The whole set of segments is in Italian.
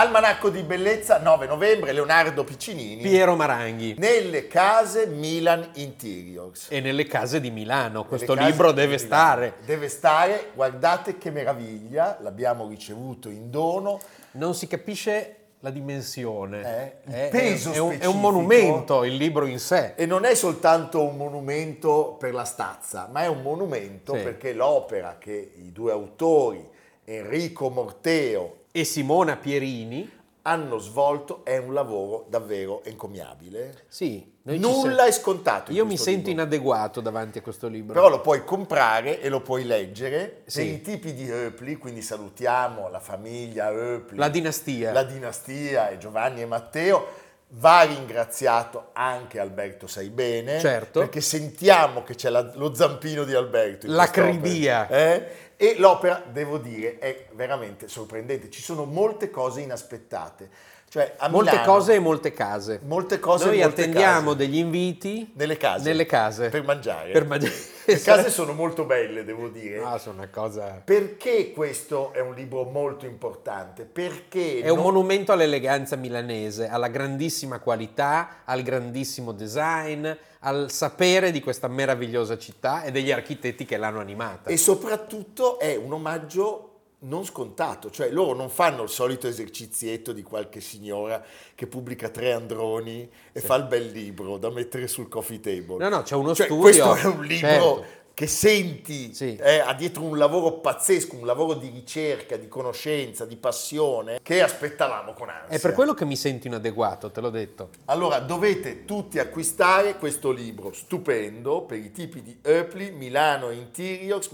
Almanacco di bellezza 9 novembre, Leonardo Piccinini. Piero Maranghi. Nelle case Milan Interiors. E nelle case di Milano. Questo libro deve stare. Deve stare, guardate che meraviglia, l'abbiamo ricevuto in dono. Non si capisce la dimensione. Eh, il è, peso è, è, un, è un monumento il libro in sé. E non è soltanto un monumento per la stazza, ma è un monumento Sì. perché l'opera che i due autori, Enrico Morteo E Simona Pierini. hanno svolto è un lavoro davvero encomiabile. Sì. Nulla è scontato. Io mi sento libro. inadeguato davanti a questo libro. Però lo puoi comprare e lo puoi leggere. Sì. Per i tipi di Oepli, quindi salutiamo la famiglia Oepli, La dinastia. la dinastia e Giovanni e Matteo. Va ringraziato anche Alberto Saibene, Certo. perché sentiamo che c'è la- lo zampino di Alberto. L'acribia. eh? E l'opera, devo dire, è veramente sorprendente. Ci sono molte cose inaspettate. Cioè, molte Milano- cose e molte case. Molte cose Noi e molte attendiamo case. degli inviti Nelle case. Nelle case. Per mangiare. Per mangiare. Le case sono molto belle, devo dire. Ah, sono una cosa... Perché questo è un libro molto importante? Perché È un non- monumento all'eleganza milanese, alla grandissima qualità, al grandissimo design, al sapere di questa meravigliosa città e degli architetti che l'hanno animata. e soprattutto è un omaggio non scontato, cioè loro non fanno il solito esercizietto di qualche signora che pubblica tre androni e fa il bel libro da mettere sul coffee table. No, no, c'è uno Cioè, studio. questo è un libro certo. Che senti, Sì. eh, ha dietro un lavoro pazzesco, un lavoro di ricerca, di conoscenza, di passione, che aspettavamo con ansia. È per quello che mi sento inadeguato, te l'ho detto. Allora dovete tutti acquistare questo libro stupendo per i tipi di Oepli, Milano Interiors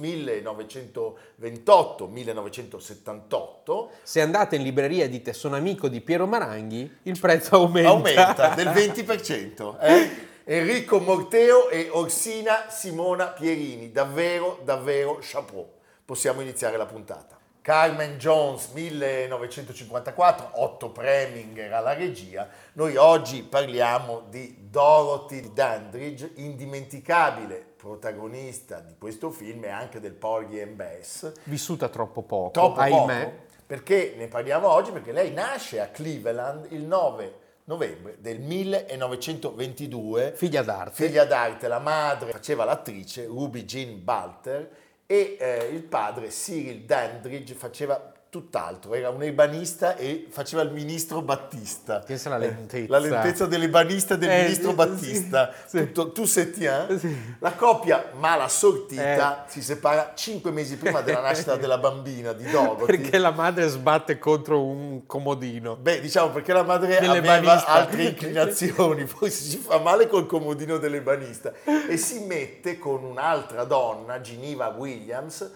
1928-1978. Se andate in libreria e dite sono amico di Piero Maranghi, il prezzo aumenta. Aumenta del 20%. eh? Enrico Morteo e Orsina Simona Pierini, davvero, davvero chapeau. Possiamo iniziare la puntata. Carmen Jones 1954, Otto Preminger alla regia. Noi oggi parliamo di Dorothy Dandridge, indimenticabile protagonista di questo film e anche del Porgy and Bess. Vissuta troppo poco, Troppo ahimè. poco, perché ne parliamo oggi perché lei nasce a Cleveland il 9 novembre del 1922 Figlia d'arte. figlia d'arte, la madre faceva l'attrice Ruby Jean Balter e eh, il padre Cyril Dandridge faceva tutt'altro, era un ebanista e faceva il ministro Battista. Pensa alla lentezza. La lentezza dell'ebanista del Eh, ministro sì, Battista. sì. Tutto, tu se tiens. Sì. La coppia mala sortita Eh. si separa cinque mesi prima della nascita della bambina di Dorothy. Perché la madre sbatte contro un comodino. Beh, diciamo perché la madre aveva altre inclinazioni, poi si fa male col comodino dell'ebanista e si mette con un'altra donna, Geneva Williams,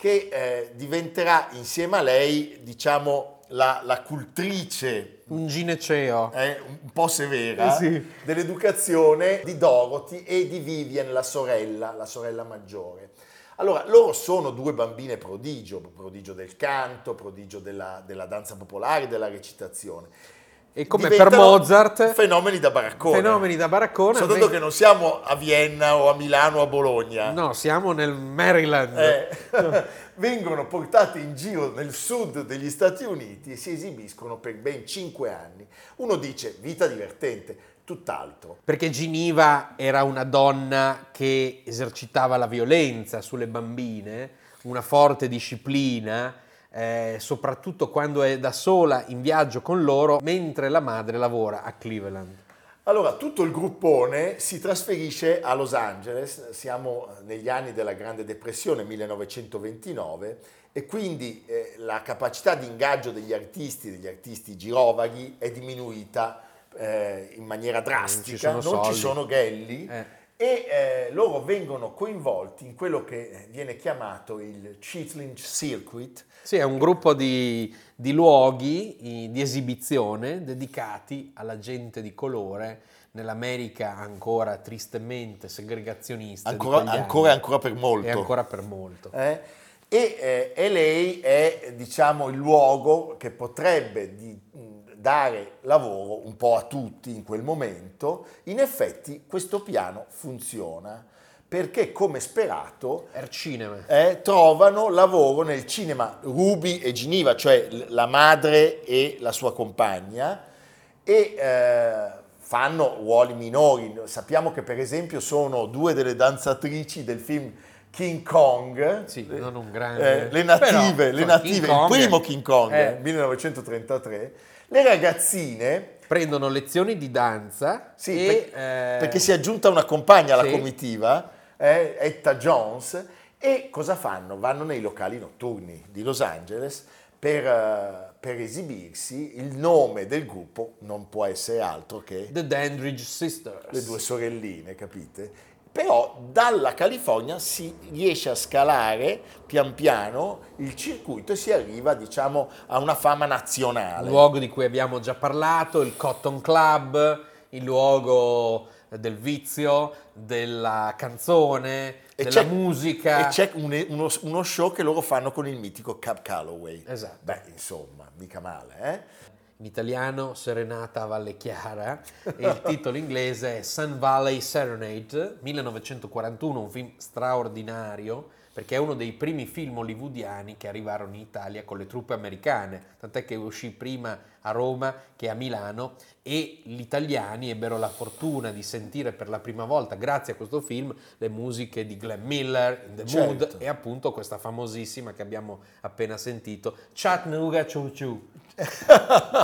che eh, diventerà insieme a lei, diciamo, la, la cultrice Un gineceo. eh, un po' severa Eh sì. dell'educazione di Dorothy e di Vivian, la sorella, la sorella maggiore. Allora, loro sono due bambine prodigio, prodigio del canto, prodigio della, della danza popolare, della recitazione. E come per Mozart, fenomeni da baraccone. fenomeni da baraccone. Soltanto ve- che non siamo a Vienna o a Milano o a Bologna. No, siamo nel Maryland. Eh, vengono portate in giro nel sud degli Stati Uniti e si esibiscono per ben cinque anni. Uno dice vita divertente, tutt'altro. Perché Giniva era una donna che esercitava la violenza sulle bambine, una forte disciplina, eh, soprattutto quando è da sola in viaggio con loro, mentre la madre lavora a Cleveland. Allora, tutto il gruppone si trasferisce a Los Angeles, siamo negli anni della Grande Depressione, 1929, e quindi eh, la capacità di ingaggio degli artisti, degli artisti girovaghi, è diminuita eh, in maniera drastica. sono non ci sono ghelli Eh. e eh, loro vengono coinvolti in quello che viene chiamato il Chitlin Circuit. Sì, è un gruppo di, di luoghi di esibizione dedicati alla gente di colore nell'America ancora tristemente segregazionista. Ancora, ancora, ancora per molto. E ancora per molto. Eh? E, eh, LA è diciamo, il luogo che potrebbe di- dare lavoro un po' a tutti in quel momento. In effetti questo piano funziona perché come sperato Cinema. eh, trovano lavoro nel cinema Ruby e Giniva, cioè la madre e la sua compagna, e eh, fanno ruoli minori. Sappiamo che per esempio sono due delle danzatrici del film King Kong, Sì, le- non un grande- eh, le native, però, le native il primo King Kong, eh. 1933, le ragazzine Prendono lezioni di danza sì, e, per- eh, perché si è aggiunta una compagna alla sì. comitiva, eh, Etta Jones, e cosa fanno? Vanno nei locali notturni di Los Angeles per, eh, per esibirsi. Il nome del gruppo non può essere altro che The Dandridge Sisters. le due sorelline, capite? Però dalla California si riesce a scalare pian piano il circuito e si arriva, diciamo, a una fama nazionale. Il luogo di cui abbiamo già parlato, il Cotton Club, il luogo del vizio, della canzone, E della musica. E c'è un- uno, uno show che loro fanno con il mitico Cab Calloway. Esatto. Beh, insomma, mica male, eh? In italiano Serenata a Valle Chiara e il titolo inglese è Sun Valley Serenade 1941, un film straordinario perché è uno dei primi film hollywoodiani che arrivarono in Italia con le truppe americane, tant'è che uscì prima a Roma che a Milano e gli italiani ebbero la fortuna di sentire per la prima volta, grazie a questo film, le musiche di Glenn Miller, In the Certo. Mood e appunto questa famosissima che abbiamo appena sentito, Chattanooga Choo Choo.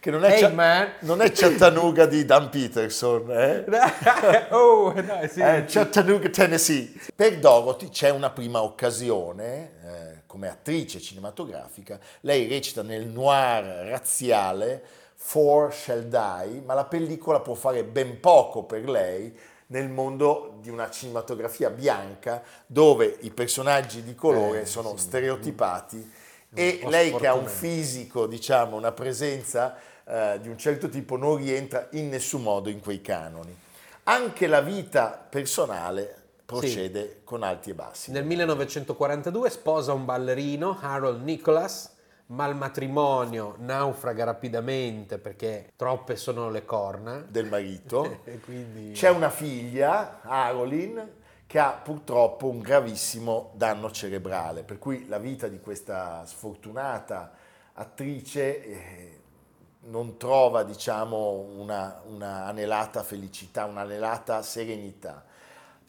che non è, Hey, man. non è Chattanooga di Dan Peterson, eh? oh, no, sì. Eh, Chattanooga, Tennessee. Per Dorothy c'è una prima occasione, eh, come attrice cinematografica, lei recita nel noir razziale Four Shall Die, ma la pellicola può fare ben poco per lei nel mondo di una cinematografia bianca dove i personaggi di colore Eh, sono sì. stereotipati e po' lei che ha un fisico, diciamo, una presenza eh, di un certo tipo non rientra in nessun modo in quei canoni. Anche la vita personale procede con alti e bassi. Nel 1942 sposa un ballerino, Harold Nicholas, ma il matrimonio naufraga rapidamente perché troppe sono le corna. del marito. E quindi... C'è una figlia, Arolyn, che ha purtroppo un gravissimo danno cerebrale, per cui la vita di questa sfortunata attrice eh, non trova, diciamo, una, una anelata felicità, un'anelata serenità.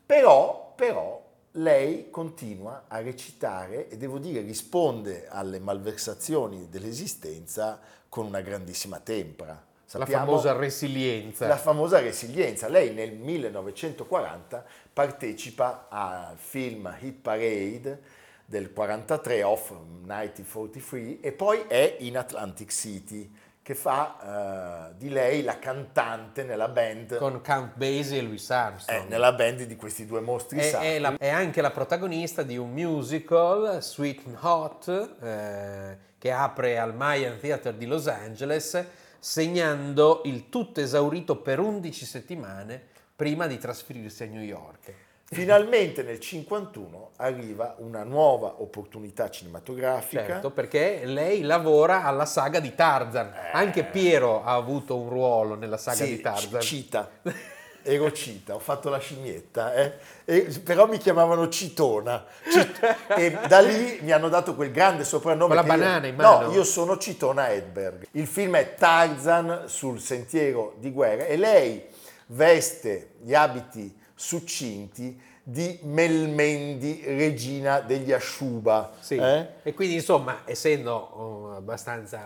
Però, però, lei continua a recitare e devo dire risponde alle malversazioni dell'esistenza con una grandissima tempra. la Sappiamo- famosa resilienza. la famosa resilienza. Lei nel 1940 partecipa al film Hit Parade del 43 Off 1943 e poi è in Atlantic City che fa eh, di lei la cantante nella band, con Count Basie e Louis Armstrong. eh, nella band di questi due mostri È, è la- è anche la protagonista di un musical, Sweet and Hot, eh, che apre al Mayan Theatre di Los Angeles, segnando il tutto esaurito per 11 settimane prima di trasferirsi a New York. Finalmente nel 51 arriva una nuova opportunità cinematografica. Certo, perché lei lavora alla saga di Tarzan. Anche Piero ha avuto un ruolo nella saga Eh. Sì, di Tarzan. Cita. Ero Cita, ho fatto la scimmietta, eh. E- però mi chiamavano Citona. Cit- e da lì mi hanno dato quel grande soprannome. Con la che io- banana in mano. No, io sono Citona Edberg. Il film è Tarzan sul sentiero di guerra e lei veste gli abiti succinti di Melmendi, regina degli Asciuba. Sì. eh? E quindi, insomma, essendo oh, abbastanza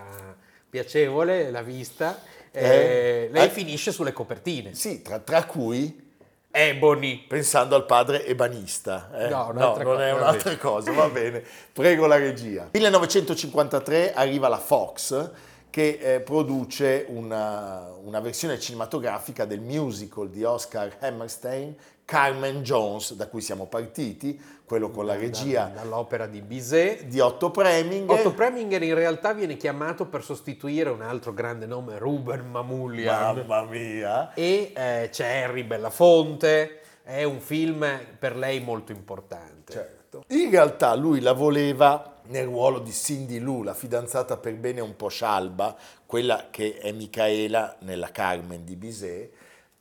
piacevole la vista, eh, Eh, lei eh. finisce sulle copertine. Sì, tra, tra cui Ebony. pensando al padre ebanista. eh. No, No, non cosa, è un'altra cosa, va bene. Prego la regia. 1953 arriva la Fox che eh, produce una, una versione cinematografica del musical di Oscar Hammerstein, Carmen Jones, da cui siamo partiti, quello con la regia Da- dall'opera di Bizet. di Otto Preminger. Otto Preminger in realtà viene chiamato per sostituire un altro grande nome, Ruben Mamoulian. Mamma mia! E eh, c'è Harry Belafonte, è un film per lei molto importante. Certo. In realtà lui la voleva nel ruolo di Cindy Lou, la fidanzata per bene un po' scialba, quella che è Micaela nella Carmen di Bizet.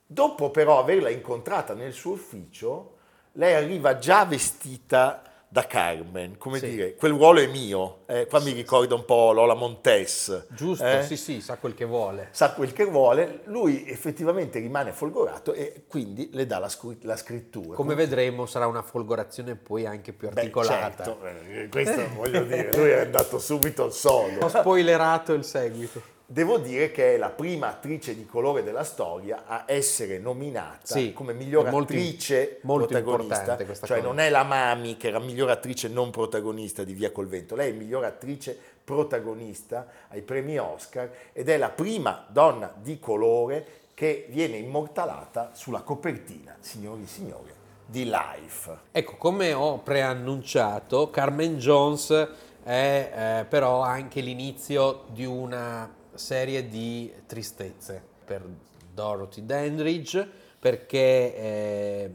Dopo però averla incontrata nel suo ufficio, lei arriva già vestita da Carmen, come Sì. dire, quel ruolo è mio. Eh, qua mi ricorda un po' Lola Montes. Giusto, eh? sì sì, sa quel che vuole. sa quel che vuole, lui effettivamente rimane folgorato e quindi le dà la, scru- la scrittura. Come vedremo sarà una folgorazione poi anche più Beh, articolata. certo, eh, questo voglio dire, lui è andato subito al sodo. Ho spoilerato il seguito. Devo dire che è la prima attrice di colore della storia a essere nominata Sì, come miglior attrice molto protagonista. Cioè cosa. non è la Mami che era miglior attrice non protagonista di Via col Vento, lei è miglior attrice protagonista ai premi Oscar ed è la prima donna di colore che viene immortalata sulla copertina, signori e signore, di Life. Ecco, come ho preannunciato, Carmen Jones è eh, però anche l'inizio di una serie di tristezze per Dorothy Dandridge perché eh,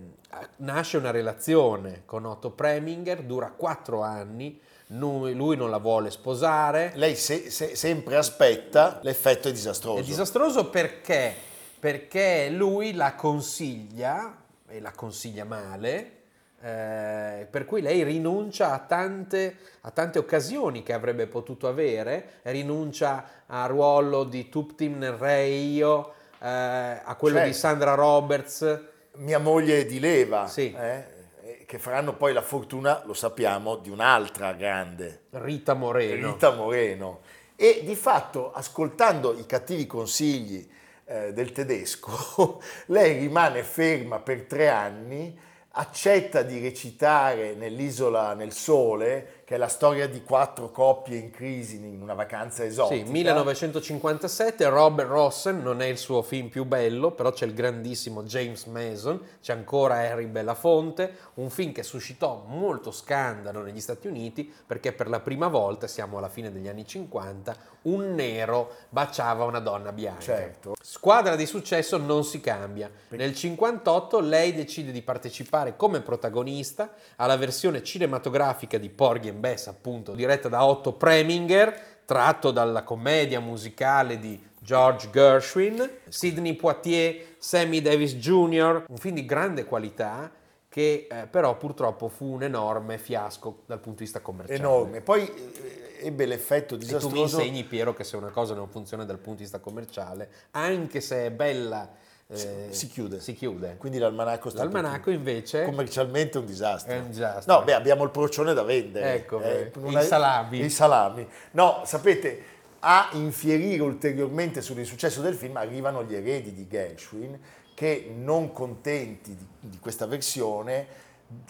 nasce una relazione con Otto Preminger, dura quattro anni, lui, lui non la vuole sposare, Lei se- se- sempre aspetta, l'effetto è disastroso. è disastroso perché? Perché lui la consiglia, e la consiglia male, eh, per cui lei rinuncia a tante, a tante occasioni che avrebbe potuto avere, rinuncia al ruolo di Tuptim nel Re e io, eh, a quello di Certo. Sandra Roberts. mia moglie di leva, Sì. eh, eh, che faranno poi la fortuna, lo sappiamo, di un'altra grande, Rita Moreno. Rita Moreno. E di fatto, ascoltando i cattivi consigli eh, del tedesco, lei rimane ferma per tre anni, accetta di recitare nell'isola nel sole, che è la storia di quattro coppie in crisi in una vacanza esotica. Sì, 1957, Robert Rossen non è il suo film più bello, però c'è il grandissimo James Mason, c'è ancora Harry Belafonte, un film che suscitò molto scandalo negli Stati Uniti perché per la prima volta, siamo alla fine degli anni 50, un nero baciava una donna bianca. Certo. Squadra di successo non si cambia. Nel 58 lei decide di partecipare come protagonista alla versione cinematografica di Porgy and Bess, appunto, diretta da Otto Preminger, tratto dalla commedia musicale di George Gershwin, Sidney Poitier, Sammy Davis Jr., un film di grande qualità che eh, però purtroppo fu un enorme fiasco dal punto di vista commerciale. Enorme. Poi eh, ebbe l'effetto E tu mi disastroso. insegni, Piero, che se una cosa non funziona dal punto di vista commerciale, anche se è bella, eh, si chiude. Si chiude. Quindi l'almanacco sta L'almanacco invece commercialmente è un disastro. è un disastro. No, beh, abbiamo il procione da vendere. Ecco, Eh, non i salami. I salami. No, sapete, a infierire ulteriormente sull'insuccesso del film arrivano gli eredi di Gershwin che non contenti di, di questa versione,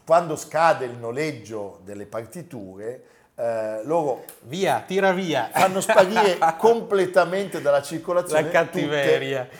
quando scade il noleggio delle partiture, eh, loro Via, tira via. fanno sparire completamente dalla circolazione.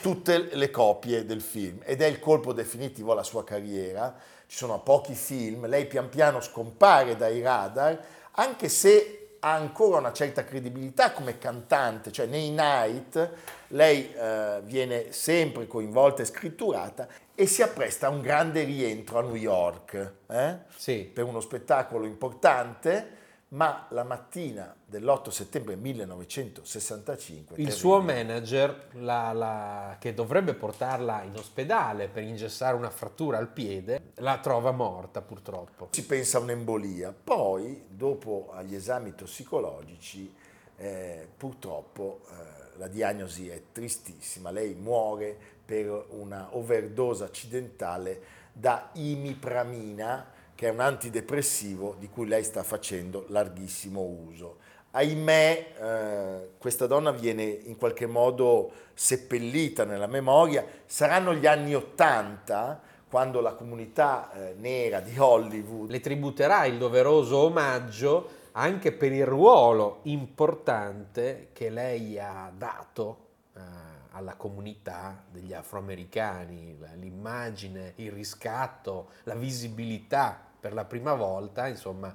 Tutte, tutte le copie del film ed è il colpo definitivo alla sua carriera. Ci sono pochi film, lei pian piano scompare dai radar, anche se ha ancora una certa credibilità come cantante, cioè nei Night lei eh, viene sempre coinvolta e scritturata e si appresta a un grande rientro a New York eh? Sì. per uno spettacolo importante, ma la mattina dell'8 settembre 1965 Il suo manager, la- la- che dovrebbe portarla in ospedale per ingessare una frattura al piede, la trova morta purtroppo. si pensa a un'embolia. Poi, dopo agli esami tossicologici, eh, purtroppo eh, la diagnosi è tristissima. Lei muore per una overdose accidentale da imipramina, che è un antidepressivo di cui lei sta facendo larghissimo uso. Ahimè, eh, questa donna viene in qualche modo seppellita nella memoria. Saranno gli anni Ottanta, quando la comunità eh, nera di Hollywood Le tributerà il doveroso omaggio anche per il ruolo importante che lei ha dato eh, alla comunità degli afroamericani, l'immagine, il riscatto, la visibilità per la prima volta, insomma,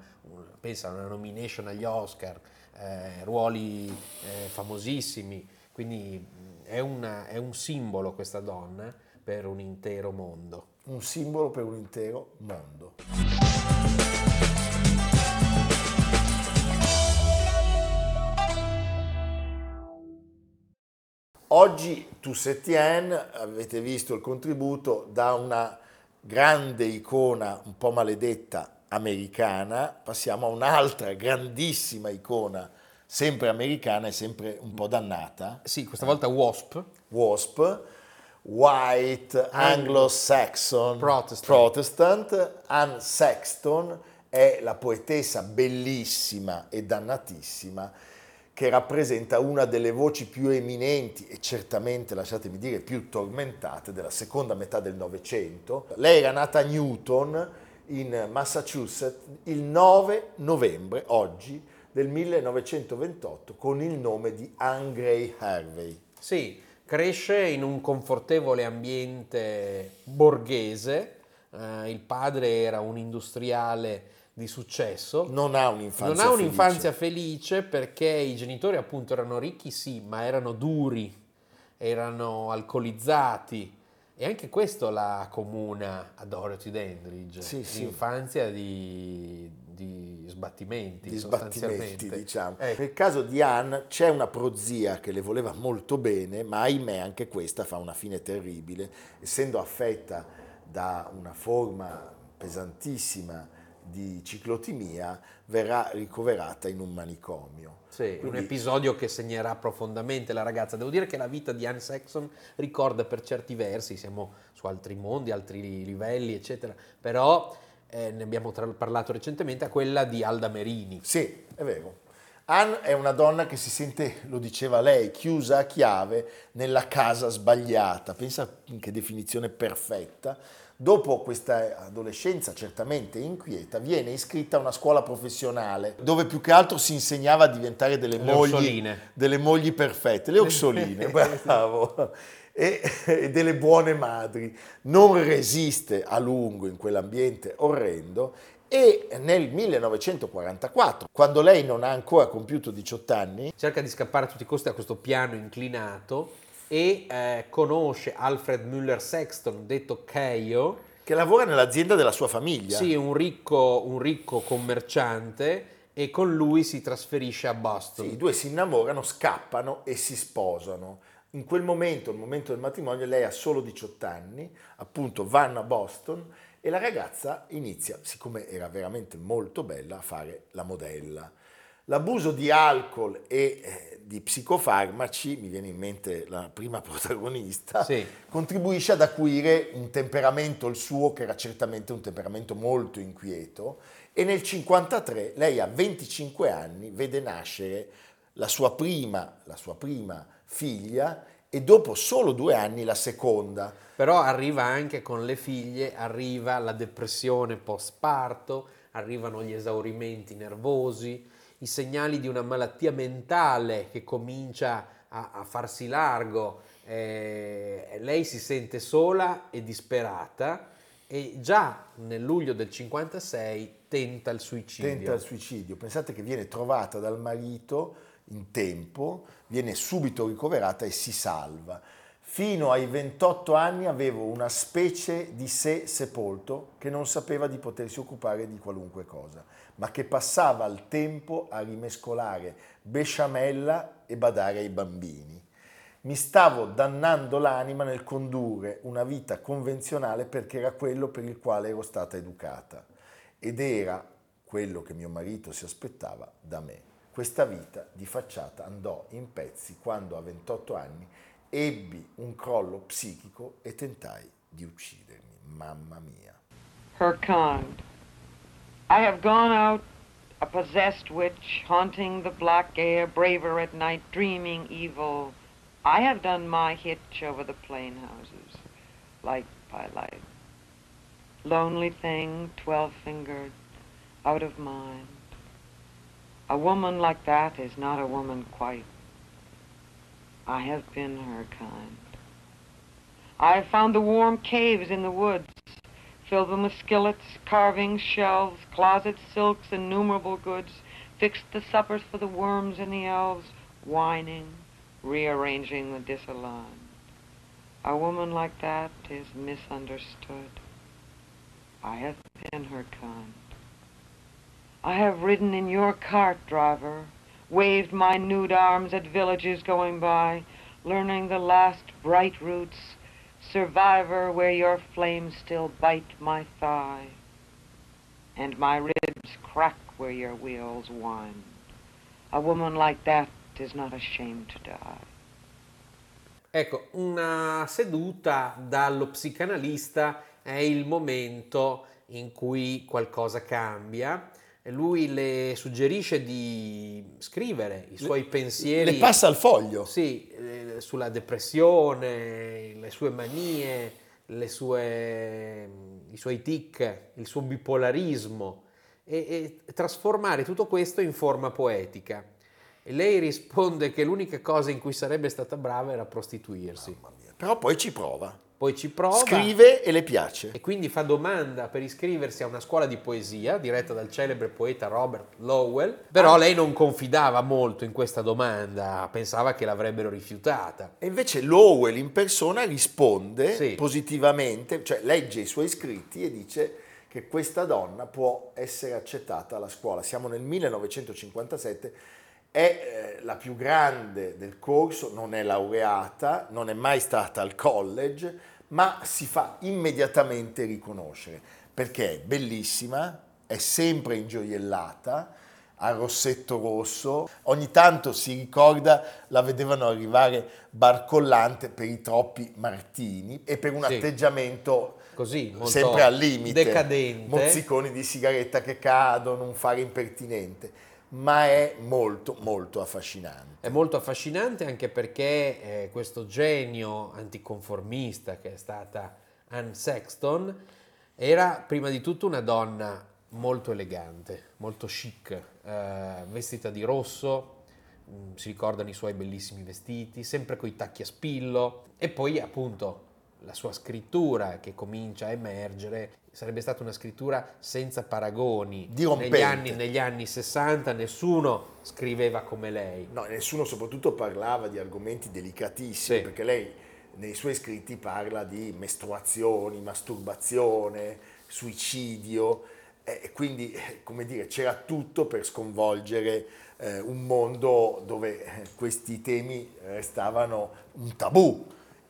pensa a una nomination agli Oscar, eh, ruoli eh, famosissimi, quindi è, una- è un simbolo questa donna per un intero mondo. Un simbolo per un intero mondo. Oggi Toussaint avete visto il contributo da una grande icona un po' maledetta americana, passiamo a un'altra grandissima icona sempre americana e sempre un po' dannata, Sì, questa volta Wasp, Wasp, White, Anglo-Saxon, Protestant. Protestant. Anne Sexton è la poetessa bellissima e dannatissima che rappresenta una delle voci più eminenti e certamente, lasciatemi dire, più tormentate della seconda metà del Novecento. Lei era nata a Newton, in Massachusetts, il 9 novembre, oggi, del 1928, con il nome di Anne Gray Harvey. Sì, cresce in un confortevole ambiente borghese. eh, il padre era un industriale di successo. Non ha un'infanzia non ha felice. un'infanzia felice perché i genitori appunto erano ricchi, sì, ma erano duri, erano alcolizzati. E anche questo la accomuna a Dorothy Dandridge, Sì, sì. l'infanzia di, di sbattimenti, di sbattimenti, diciamo. Ecco. Nel caso di Anne c'è una prozia che le voleva molto bene, ma ahimè anche questa fa una fine terribile, essendo affetta da una forma pesantissima di ciclotimia, verrà ricoverata in un manicomio. Sì, un Quindi- episodio che segnerà profondamente la ragazza. Devo dire che la vita di Anne Saxon ricorda per certi versi, siamo su altri mondi, altri livelli, eccetera, però eh, ne abbiamo tra- parlato recentemente, a quella di Alda Merini. Sì, è vero. Anne è una donna che si sente, lo diceva lei, chiusa a chiave nella casa sbagliata. Pensa che definizione perfetta. Dopo questa adolescenza certamente inquieta, viene iscritta a una scuola professionale dove più che altro si insegnava a diventare delle, Le mogli, delle mogli perfette, le oxoline, bravo, e, e delle buone madri. Non resiste a lungo in quell'ambiente orrendo e nel 1944, quando lei non ha ancora compiuto 18 anni, Cerca di scappare a tutti i costi da questo piano inclinato e eh, conosce Alfred Müller Sexton, detto Keio, che lavora nell'azienda della sua famiglia. sì, un ricco, un ricco commerciante, e con lui si trasferisce a Boston. Sì, I due si innamorano, scappano e si sposano. In quel momento, il momento del matrimonio, lei ha solo 18 anni, appunto vanno a Boston e la ragazza inizia, siccome era veramente molto bella, a fare la modella. L'abuso di alcol e eh, di psicofarmaci, mi viene in mente la prima protagonista, Sì. contribuisce ad acuire un temperamento, il suo, che era certamente un temperamento molto inquieto, e nel 1953 lei a 25 anni vede nascere la sua prima, la sua prima figlia e dopo solo due anni la seconda. Però arriva anche con le figlie, arriva la depressione post-parto, arrivano gli esaurimenti nervosi, i segnali di una malattia mentale che comincia a, a farsi largo. eh, lei si sente sola e disperata e già nel luglio del 56 tenta il suicidio. Tenta il suicidio. Pensate che viene trovata dal marito in tempo, viene subito ricoverata e si salva. Fino ai 28 anni avevo una specie di sé sepolto che non sapeva di potersi occupare di qualunque cosa, ma che passava il tempo a rimescolare besciamella e badare ai bambini. Mi stavo dannando l'anima nel condurre una vita convenzionale perché era quello per il quale ero stata educata ed era quello che mio marito si aspettava da me. Questa vita di facciata andò in pezzi quando a 28 anni ebbi un crollo psichico e tentai di uccidermi. Mamma mia. her kind. I have gone out a possessed witch, haunting the black air, braver at night, dreaming evil. I have done my hitch over the plain houses, light by light. Lonely thing, twelve fingered, out of mind. A woman like that is not a woman quite. I have been her kind. I have found the warm caves in the woods, filled them with skillets, carvings, shelves, closets, silks, innumerable goods, fixed the suppers for the worms and the elves, whining, rearranging the disaligned. A woman like that is misunderstood. I have been her kind. I have ridden in your cart, driver, waved my nude arms at villages going by, learning the last bright roots, survivor where your flames still bite my thigh, and my ribs crack where your wheels wind. A woman like that is not ashamed to die. Ecco, una seduta dallo psicanalista è il momento in cui qualcosa cambia. Lui le suggerisce di scrivere i suoi pensieri. Le passa al foglio. Sì, eh, sulla depressione, le sue manie, le sue, i suoi tic, il suo bipolarismo e, e trasformare tutto questo in forma poetica. E lei risponde che l'unica cosa in cui sarebbe stata brava era prostituirsi. Però poi ci prova. Poi ci prova. Scrive e le piace. E quindi fa domanda per iscriversi a una scuola di poesia diretta dal celebre poeta Robert Lowell. Però Ah. lei non confidava molto in questa domanda, pensava che l'avrebbero rifiutata. E invece Lowell in persona risponde Sì. positivamente, cioè legge i suoi scritti e dice che questa donna può essere accettata alla scuola. Siamo nel 1957, è eh, la più grande del corso, non è laureata, non è mai stata al college, ma si fa immediatamente riconoscere perché è bellissima, è sempre ingioiellata, al rossetto rosso, ogni tanto si ricorda la vedevano arrivare barcollante per i troppi martini e per un Sì. atteggiamento Così, sempre al limite, decadente. mozziconi di sigaretta che cadono, un fare impertinente, ma è molto molto affascinante. È molto affascinante anche perché eh, questo genio anticonformista che è stata Anne Sexton era prima di tutto una donna molto elegante, molto chic, eh, vestita di rosso, mm, si ricordano i suoi bellissimi vestiti, sempre coi tacchi a spillo e poi appunto la sua scrittura che comincia a emergere sarebbe stata una scrittura senza paragoni. Negli anni, negli anni 60 nessuno scriveva come lei. No, nessuno soprattutto parlava di argomenti delicatissimi, Sì. perché lei nei suoi scritti parla di mestruazioni, masturbazione, suicidio, e quindi, come dire, c'era tutto per sconvolgere eh, un mondo dove eh, questi temi restavano un tabù.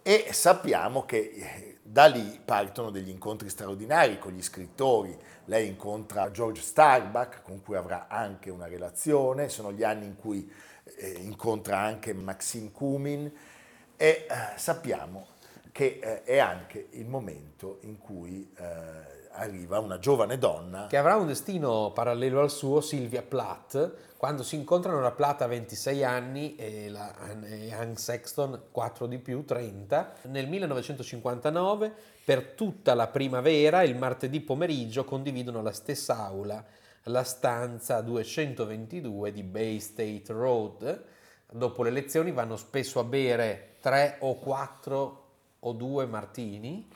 E sappiamo che eh, da lì partono degli incontri straordinari con gli scrittori. Lei incontra George Starbuck, con cui avrà anche una relazione, sono gli anni in cui eh, incontra anche Maxime Cumin e eh, sappiamo che eh, è anche il momento in cui eh, arriva una giovane donna che avrà un destino parallelo al suo, Sylvia Plath, quando si incontrano la Plath a 26 anni e la e Anne Sexton 4 di più, 30. Nel 1959, per tutta la primavera, il martedì pomeriggio, condividono la stessa aula, la stanza 222 di Bay State Road. Dopo le lezioni vanno spesso a bere tre o quattro o due martini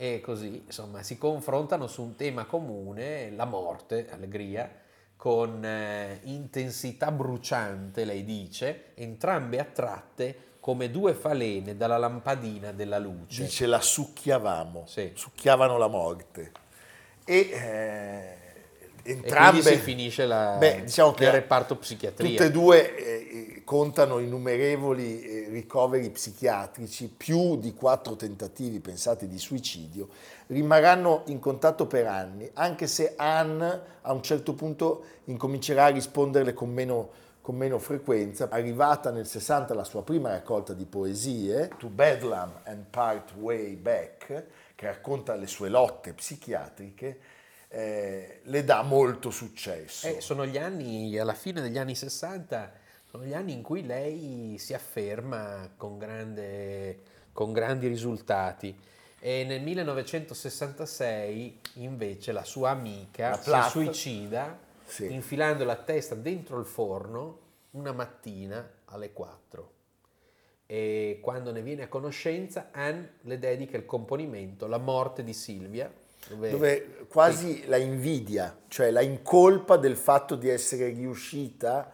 e così insomma si confrontano su un tema comune, la morte, allegria, con eh, intensità bruciante, lei dice, entrambe attratte come due falene dalla lampadina della luce. dice la succhiavamo, Sì. succhiavano la morte. E eh, entrambe quindi si finisce la, Beh, diciamo che nel reparto psichiatria. Tutte e due eh, contano innumerevoli eh, ricoveri psichiatrici, più di quattro tentativi, pensate, di suicidio, rimarranno in contatto per anni, anche se Anne a un certo punto incomincerà a risponderle con meno, con meno frequenza. Arrivata nel 60 la sua prima raccolta di poesie, To Bedlam and Part Way Back, che racconta le sue lotte psichiatriche, eh, le dà molto successo. Eh, sono gli anni, alla fine degli anni 60, sono gli anni in cui lei si afferma con, grande- con grandi risultati. E nel 1966 invece la sua amica La si suicida Sì. infilando la testa dentro il forno una mattina alle 4. E quando ne viene a conoscenza, Anne le dedica il componimento La morte di Silvia, dove, dove quasi la invidia, cioè la incolpa del fatto di essere riuscita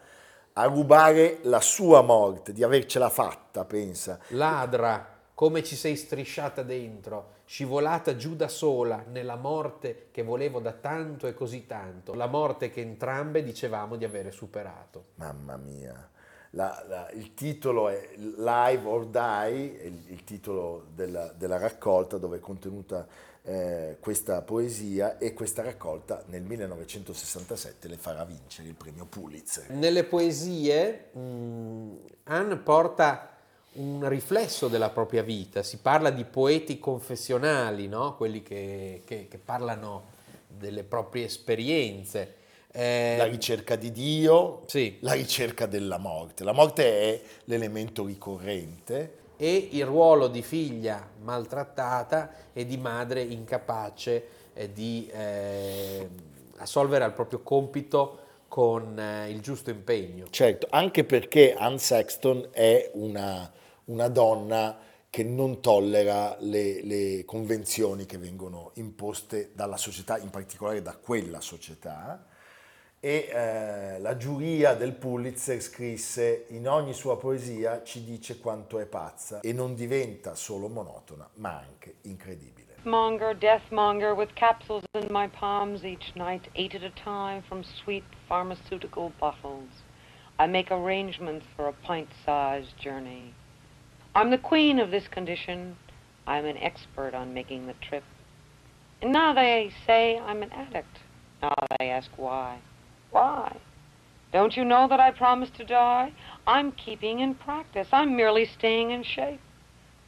a rubare la sua morte, di avercela fatta, pensa. ladra, come ci sei strisciata dentro, scivolata giù da sola nella morte che volevo da tanto e così tanto, la morte che entrambe dicevamo di avere superato. Mamma mia. La- la- il titolo è Live or Die, il, il titolo della, della raccolta dove è contenuta eh, questa poesia e questa raccolta nel 1967 le farà vincere il premio Pulitzer. Nelle poesie mh, Anne porta un riflesso della propria vita, si parla di poeti confessionali, no? quelli che, che- che parlano delle proprie esperienze. Eh, La ricerca di Dio, Sì. la ricerca della morte. La morte è l'elemento ricorrente. e il ruolo di figlia maltrattata e di madre incapace eh, di eh, assolvere al proprio compito con eh, il giusto impegno. Certo, anche perché Anne Sexton è una, una donna che non tollera le, le convenzioni che vengono imposte dalla società, in particolare da quella società. E eh, la giuria del Pulitzer scrisse in ogni sua poesia ci dice quanto è pazza e non diventa solo monotona, ma anche incredibile. Monger, deathmonger, with capsules in my palms each night, eight at a time from sweet pharmaceutical bottles. I make arrangements for a pint sized journey. I'm the queen of this condition. I'm an expert on making the trip. And now they say I'm an addict. Now they ask why. Why? Don't you know that I promised to die? I'm keeping in practice. I'm merely staying in shape.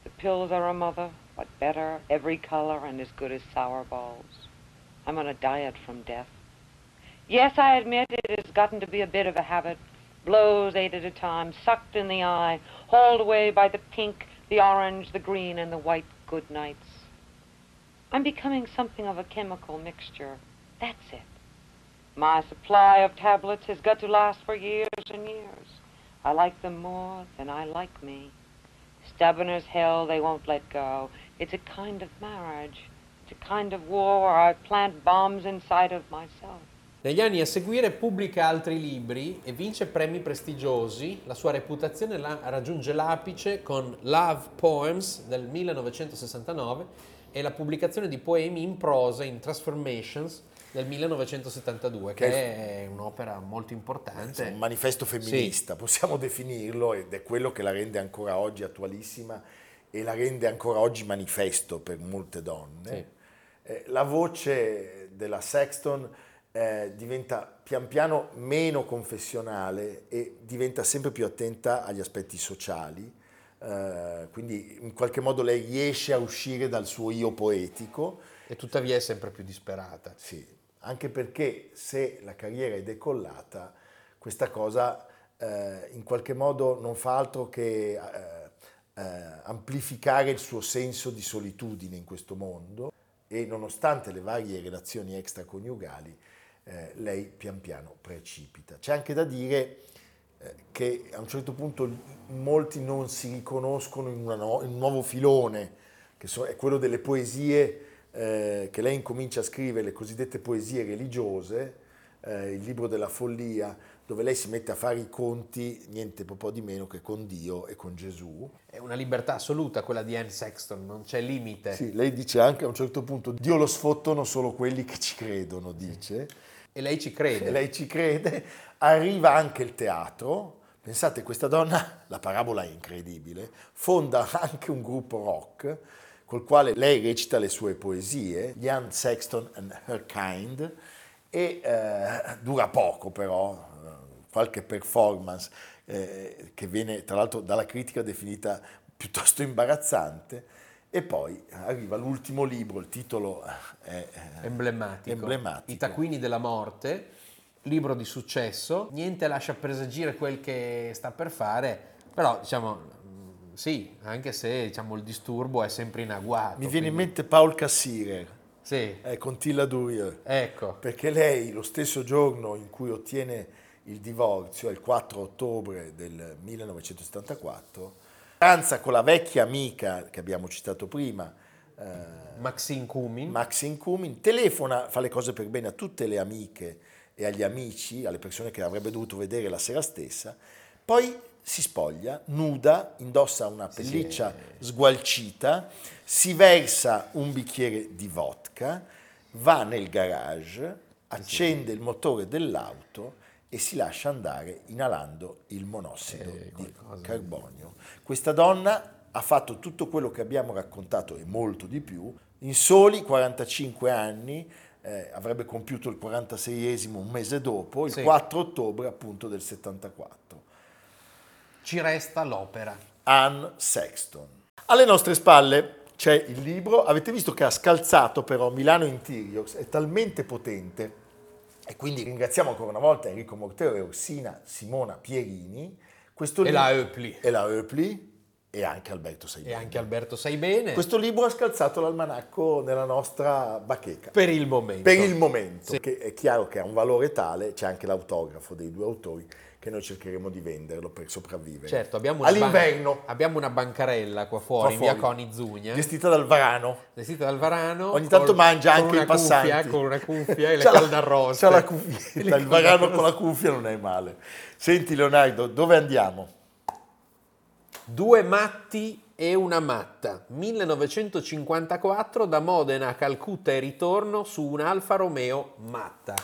The pills are a mother, but better, every color, and as good as sour balls. I'm on a diet from death. Yes, I admit it has gotten to be a bit of a habit. Blows eight at a time, sucked in the eye, hauled away by the pink, the orange, the green, and the white good nights. I'm becoming something of a chemical mixture. That's it. My supply of tablets has got to last for years and years. I like them more than I like me. Stubborn as hell, they won't let go. It's a kind of marriage. It's a kind of war I plant bombs inside of myself. Negli anni a seguire pubblica altri libri e vince premi prestigiosi. La sua reputazione la raggiunge l'apice con Love Poems del 1969 e la pubblicazione di poemi in prosa in Transformations del 1972, che Che è un'opera molto importante. un manifesto femminista, possiamo definirlo, ed è quello che la rende ancora oggi attualissima e la rende ancora oggi manifesto per molte donne. Sì. Eh, la voce della Sexton eh, diventa pian piano meno confessionale e diventa sempre più attenta agli aspetti sociali, eh, quindi in qualche modo lei riesce a uscire dal suo io poetico. E tuttavia è sempre più disperata. Sì, anche perché se la carriera è decollata, questa cosa eh, in qualche modo non fa altro che eh, eh, amplificare il suo senso di solitudine in questo mondo e nonostante le varie relazioni extraconiugali, eh, lei pian piano precipita. C'è anche da dire eh, che a un certo punto molti non si riconoscono in, no- in un nuovo filone, che so- è quello delle poesie eh, che lei incomincia a scrivere, le cosiddette poesie religiose, eh, il libro della follia, dove lei si mette a fare i conti, niente po' di meno che con Dio e con Gesù. È una libertà assoluta quella di Anne Sexton, non c'è limite. Sì, lei dice anche a un certo punto, Dio lo sfottono solo quelli che ci credono, dice. E lei ci crede. E lei ci crede, arriva anche il teatro. Pensate, questa donna, la parabola è incredibile, fonda anche un gruppo rock col quale lei recita le sue poesie, Anne Sexton and Her Kind, e eh, dura poco però, eh, qualche performance eh, che viene tra l'altro dalla critica definita piuttosto imbarazzante, e poi arriva l'ultimo libro, il titolo è eh, emblematico. emblematico. I taccuini della morte, libro di successo, niente lascia presagire quel che sta per fare, però diciamo sì, anche se diciamo, il disturbo è sempre in agguato. Mi viene in mente Paul Cassirer, Sì. eh, con Tilla Durier. Ecco. Perché lei, lo stesso giorno in cui ottiene il divorzio, il 4 ottobre del 1974, pranza con la vecchia amica che abbiamo citato prima, eh, Maxine Cumin. Maxine Cumin, telefona, fa le cose per bene a tutte le amiche e agli amici, alle persone che avrebbe dovuto vedere la sera stessa, poi si spoglia, nuda, indossa una pelliccia sgualcita, si versa un bicchiere di vodka, va nel garage, accende il motore dell'auto e si lascia andare inalando il monossido Eh, di- carbonio. Questa donna ha fatto tutto quello che abbiamo raccontato e molto di più in soli 45 anni. eh, avrebbe compiuto il 46esimo un mese dopo, il Sì. 4 ottobre appunto del 74. Ci resta l'opera. Anne Sexton. Alle nostre spalle c'è il libro, avete visto che ha scalzato però Milano Interiors, è talmente potente e quindi ringraziamo ancora una volta Enrico Mortero e Orsina Simona Pierini. Questo E libro- la Eupli. E la Eupli e anche Alberto E Saibini. anche Alberto sai bene. Questo libro ha scalzato l'almanacco nella nostra bacheca. Per il momento. Per il momento, Sì. che è chiaro che ha un valore tale, c'è anche l'autografo dei due autori, che noi cercheremo di venderlo per sopravvivere. Certo, abbiamo una, ban- All'inverno, abbiamo una bancarella qua fuori, Qua in via fuori. Coni Zugna, gestita dal Varano. vestita dal varano. Ogni tanto col- mangia anche i passanti. Cuffia, con una cuffia e le C'ha la- caldarroste. C'ha la cuffietta, le il Varano con la cuffia non è male. Senti Leonardo, dove andiamo? Due matti e una matta. 1954 da Modena a Calcutta e ritorno su un Alfa Romeo matta.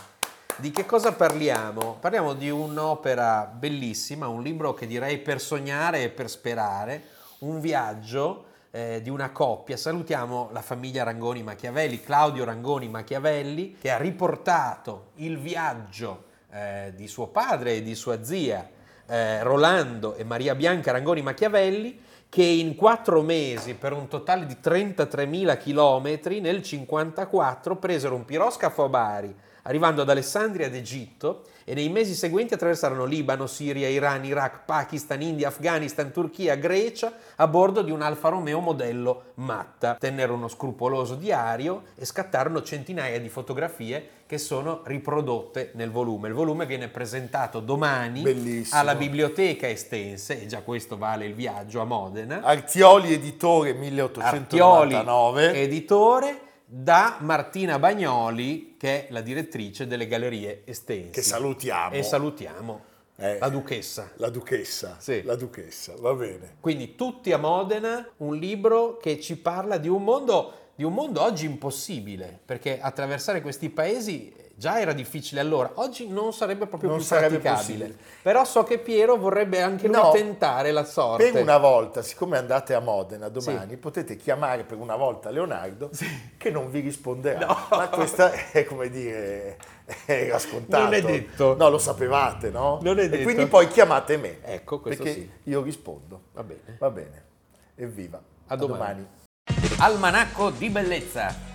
Di che cosa parliamo? Parliamo di un'opera bellissima, un libro che direi per sognare e per sperare, un viaggio eh, di una coppia. Salutiamo la famiglia Rangoni Machiavelli, Claudio Rangoni Machiavelli, che ha riportato il viaggio eh, di suo padre e di sua zia eh, Rolando e Maria Bianca Rangoni Machiavelli che in quattro mesi, per un totale di 33.000 chilometri, nel 54 presero un piroscafo a Bari, arrivando ad Alessandria d'Egitto e nei mesi seguenti attraversarono Libano, Siria, Iran, Iraq, Pakistan, India, Afghanistan, Turchia, Grecia a bordo di un Alfa Romeo modello Matta. Tennero uno scrupoloso diario e scattarono centinaia di fotografie che sono riprodotte nel volume. Il volume viene presentato domani Bellissimo. alla biblioteca Estense, e già questo vale il viaggio a Modena. Artioli Editore Artioli, 1899. editore, da Martina Bagnoli, che è la direttrice delle Gallerie Estensi. Che salutiamo. E salutiamo Eh, la duchessa. La duchessa. Sì. La duchessa, va bene. Quindi tutti a Modena, un libro che ci parla di un mondo, di un mondo oggi impossibile, perché attraversare questi paesi già era difficile allora, oggi non sarebbe proprio Non più sarebbe praticabile. possibile. Però so che Piero vorrebbe anche lui No, tentare la sorte. Per una volta, siccome andate a Modena domani, potete chiamare per una volta Leonardo che non vi risponderà. No. Ma questa è come dire, era scontato. Non è detto. No, lo sapevate, no? Non è E detto. quindi poi chiamate me. Ecco, questo perché sì. io rispondo. Va bene. Va bene. Evviva. A domani. Almanacco di bellezza